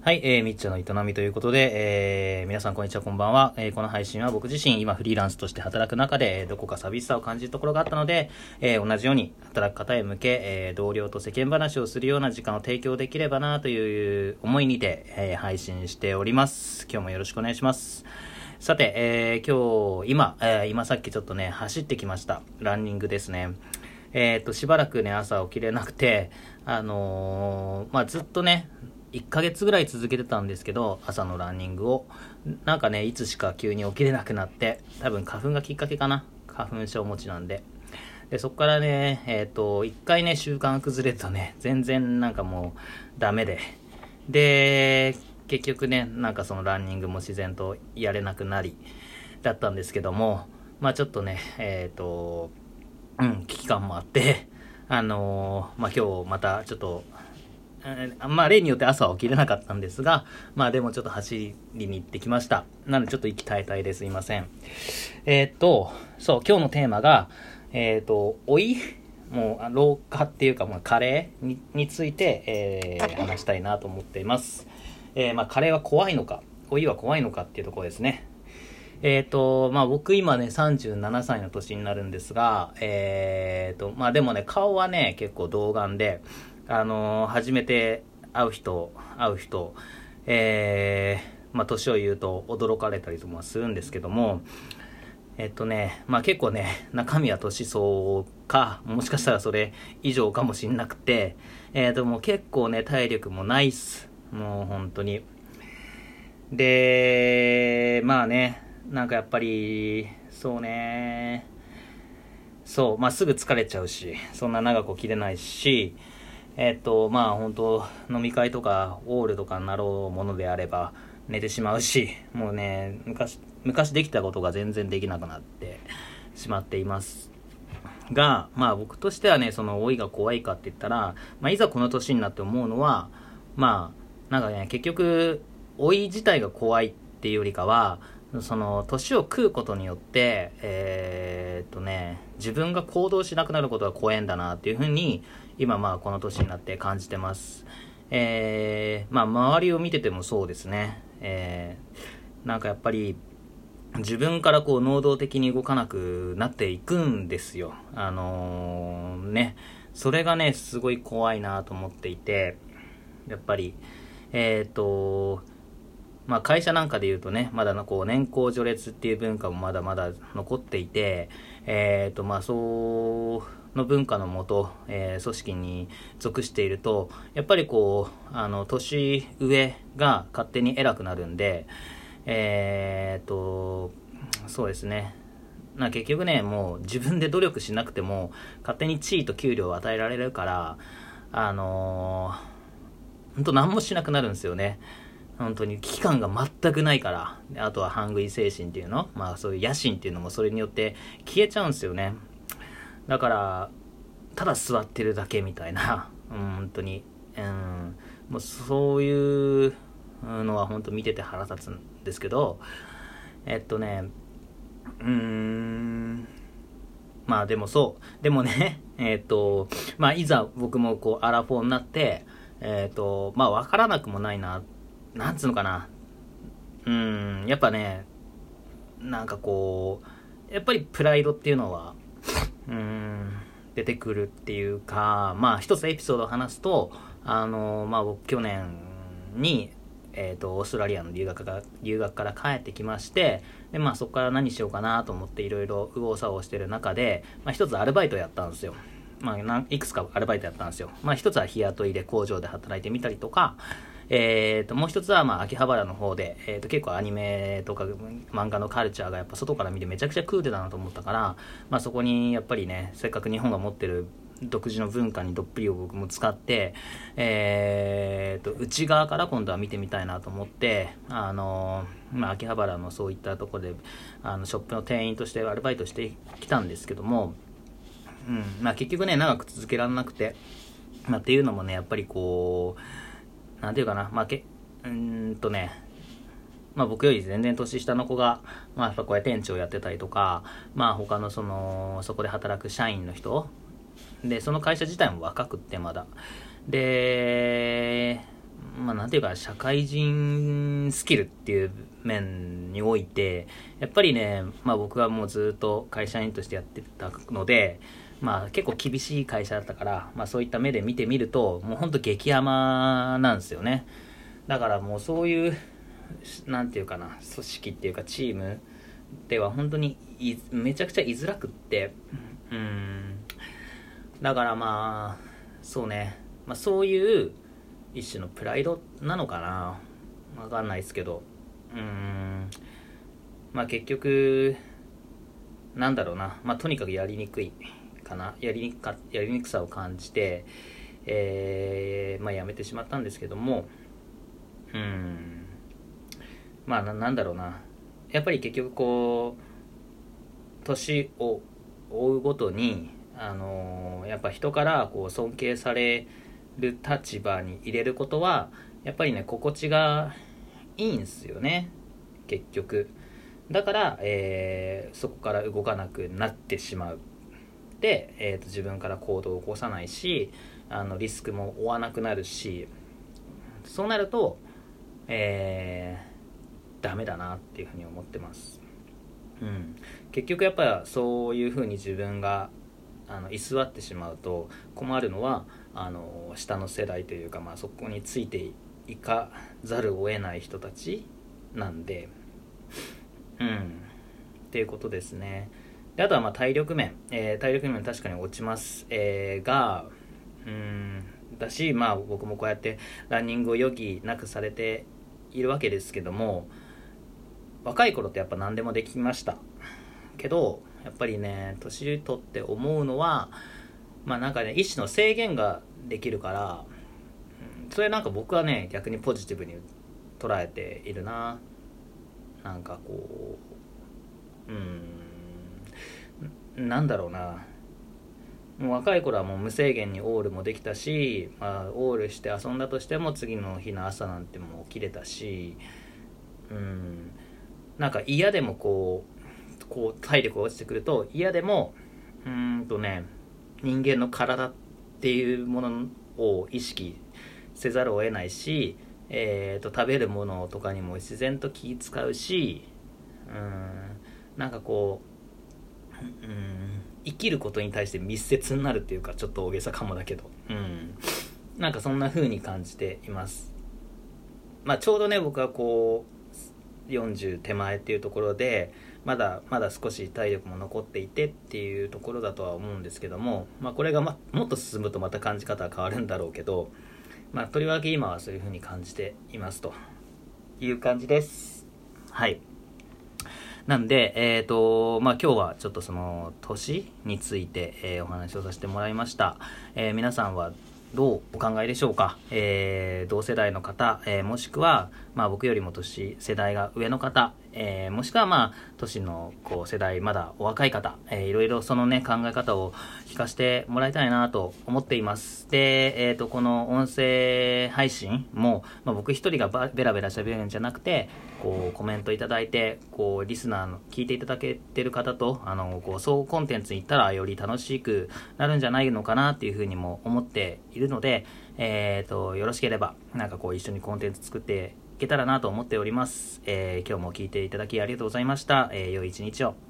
はい、えー、みっちゃんの営みということで、えー、皆さんこんにちは、こんばんは。えー、この配信は僕自身、今フリーランスとして働く中で、どこか寂しさを感じるところがあったので、えー、同じように働く方へ向け、えー、同僚と世間話をするような時間を提供できればなという思いにて、えー、配信しております。今日もよろしくお願いします。さて、えー、今日、今、えー、今さっきちょっとね、走ってきました。ランニングですね。えっ、と、しばらくね、朝起きれなくて、あのーまあ、ずっとね、1ヶ月ぐらい続けてたんですけど、朝のランニングを。なんかね、いつしか急に起きれなくなって、多分花粉がきっかけかな。花粉症持ちなんで。で、そこからね、えっ、と、一回ね、習慣が崩れるとね、全然なんかもうダメで。で、結局ね、なんかそのランニングも自然とやれなくなり、だったんですけども、まあちょっとね、えっ、と、うん、危機感もあって、あのーまあ今日またちょっと、えーまあ例によって朝は起きれなかったんですが、まあでもちょっと走りに行ってきました。なのでちょっと息絶え絶えですいません。えーっと、そう、今日のテーマが、えーっと、老い？もう、老化っていうか、まあ、加齢にについて、えー話したいなと思っています。えーまあ、加齢は怖いのか、老いは怖いのかっていうところですね。えっ、と、まあ僕今ね37歳の年になるんですが、えっ、と、まあでもね、顔はね、結構童顔で、あの初めて会う人、会う人、えー、まあ年を言うと驚かれたりとかするんですけども、えっとね、まあ結構ね、中身は年相応か、もしかしたらそれ以上かもしんなくて、えー、でも結構ね、体力もないっす。もう本当に。で、まあね、なんかやっぱり、そうね、そう、まあすぐ疲れちゃうし、そんな長く起きれないし、えっと、まあ本当飲み会とか、オールとかになろうものであれば、寝てしまうし、もうね、昔、昔できたことが全然できなくなってしまっています。が、まあ僕としてはね、その老いが怖いかって言ったら、まあいざこの年になって思うのは、まあ、なんかね、結局、老い自体が怖いっていうよりかは、その、年を食うことによって、えーっとね、自分が行動しなくなることが怖いんだなっていうふうに、今まあこの年になって感じてます。えー、まあ周りを見ててもそうですね。えー、なんかやっぱり、自分からこう能動的に動かなくなっていくんですよ。あのーね。それがね、すごい怖いなと思っていて、やっぱり、えっ、と、まあ会社なんかで言うとね、まだのこう年功序列っていう文化もまだまだ残っていて、えっ、とまあその文化のもと、えー組織に属していると、やっぱりこう、あの、年上が勝手に偉くなるんで、えっ、と、そうですね。な結局ね、もう自分で努力しなくても、勝手に地位と給料を与えられるから、あのー、本当何もしなくなるんですよね。本当に危機感が全くないから。あとはハングリ精神っていうのまあそういう野心っていうのもそれによって消えちゃうんですよね。だから、ただ座ってるだけみたいな。うん、本当に。うん。もうそういうのは本当見てて腹立つんですけど、えっとね、うーん、まあでもそう。でもね、えっ、と、まあいざ僕もこうアラフォーになって、えっ、と、まあわからなくもないな。なんつうのかな。うん、やっぱね、なんかこう、やっぱりプライドっていうのは、うん、出てくるっていうか、まあ一つエピソードを話すと、あの、まあ僕去年に、えっ、と、オーストラリアの留学が留学から帰ってきまして、で、まあそこから何しようかなと思っていろいろ右往左往してる中で、まあ一つアルバイトやったんですよ。まあいくつかアルバイトやったんですよ。まあつは日雇いで工場で働いてみたりとか、えっ、と、もう一つはまあ秋葉原の方で、えっ、と結構アニメとか漫画のカルチャーがやっぱ外から見てめちゃくちゃクールだなと思ったから、まあそこにやっぱりね、せっかく日本が持ってる独自の文化にどっぷりを僕も使って、えー、と内側から今度は見てみたいなと思って、あのまあ、秋葉原のそういったところであのショップの店員としてアルバイトしてきたんですけども、うんまあ、結局ね長く続けられなくて、まあ、っていうのもねやっぱりこうなんていうかな、まあ、けうんとね。まあ僕より全然年下の子が、まあやっぱこうやって店長やってたりとか、まあ他のその、そこで働く社員の人。で、その会社自体も若くってまだ。で、まあ、なんていうか、社会人スキルっていう面において、やっぱりね、まあ僕はもうずっと会社員としてやってたので、まあ結構厳しい会社だったから、まあそういった目で見てみると、もうほんと激甘なんですよね。だからもうそういう、なんていうかな、組織っていうかチームでは本当にめちゃくちゃ居づらくって、うん。だからまあ、そうね、まあそういう、一種のプライドなのかな。わかんないですけど。うん。まあ結局なんだろうな。まあとにかくやりにくい。かなやりにくかやりにくさを感じてえー、まあやめてしまったんですけどもうん。まあなんだろうな。やっぱり結局こう年を追うごとにあのー、やっぱ人からこう尊敬される立場に入れることはやっぱりね心地がいいんすよね。結局。だから、えー、そこから動かなくなってしまう、えーと、自分から行動を起こさないしあのリスクも負わなくなるしそうなるとえー、ダメだなっていうふうに思ってます。うん。結局やっぱそういうふうに自分があの居座ってしまうと困るのはあの下の世代というか、まあ、そこについていかざるを得ない人たちなんで。うん。っていうことですね。であとはまあ体力面、えー、体力面確かに落ちます、えー、がうんだしまあ僕もこうやってランニングを余儀なくされているわけですけども若い頃ってやっぱ何でもできました。けどやっぱりね年取って思うのはまあなんかね一種の制限ができるから、それなんか僕はね逆にポジティブに捉えているな。なんかこううん。なんだろうな。もう若い頃はもう無制限にオールもできたし、まあ、オールして遊んだとしても次の日の朝なんてもう起きれたしうん。なんか嫌でもこうこう体力が落ちてくると嫌でもうんとね人間の体っていうものを意識せざるを得ないし、えーと、食べるものとかにも自然と気使うしうん。なんかこう生きることに対して密接になるっていうかちょっと大げさかもだけど。うん。なんかそんな風に感じています。まあちょうどね僕はこう40手前っていうところでまだまだ少し体力も残っていてっていうところだとは思うんですけども、まあ、これが、ま、もっと進むとまた感じ方は変わるんだろうけど、まあ、とりわけ今はそういう風に感じていますという感じです。はいなんで、えっ、ー、と、まあ、今日はちょっとその、年について、えー、お話をさせてもらいました。えー、皆さんはどうお考えでしょうか、え、同世代の方、え、もしくは、まあ、僕よりも年世代が上の方、えー、もしくはまあ年のこう世代まだお若い方、えー、いろいろそのね考え方を聞かせてもらいたいなと思っています。で、えーと、この音声配信も、まあ、僕一人がベラベラ喋るんじゃなくてこうコメントいただいてこうリスナーの聞いていただけてる方とあのこう総コンテンツに行ったらより楽しくなるんじゃないのかなっていうふうにも思っているので、えーとよろしければなんかこう一緒にコンテンツ作ってけたらなと思っております。えー、今日も聞いていただきありがとうございました。えー、良い一日を。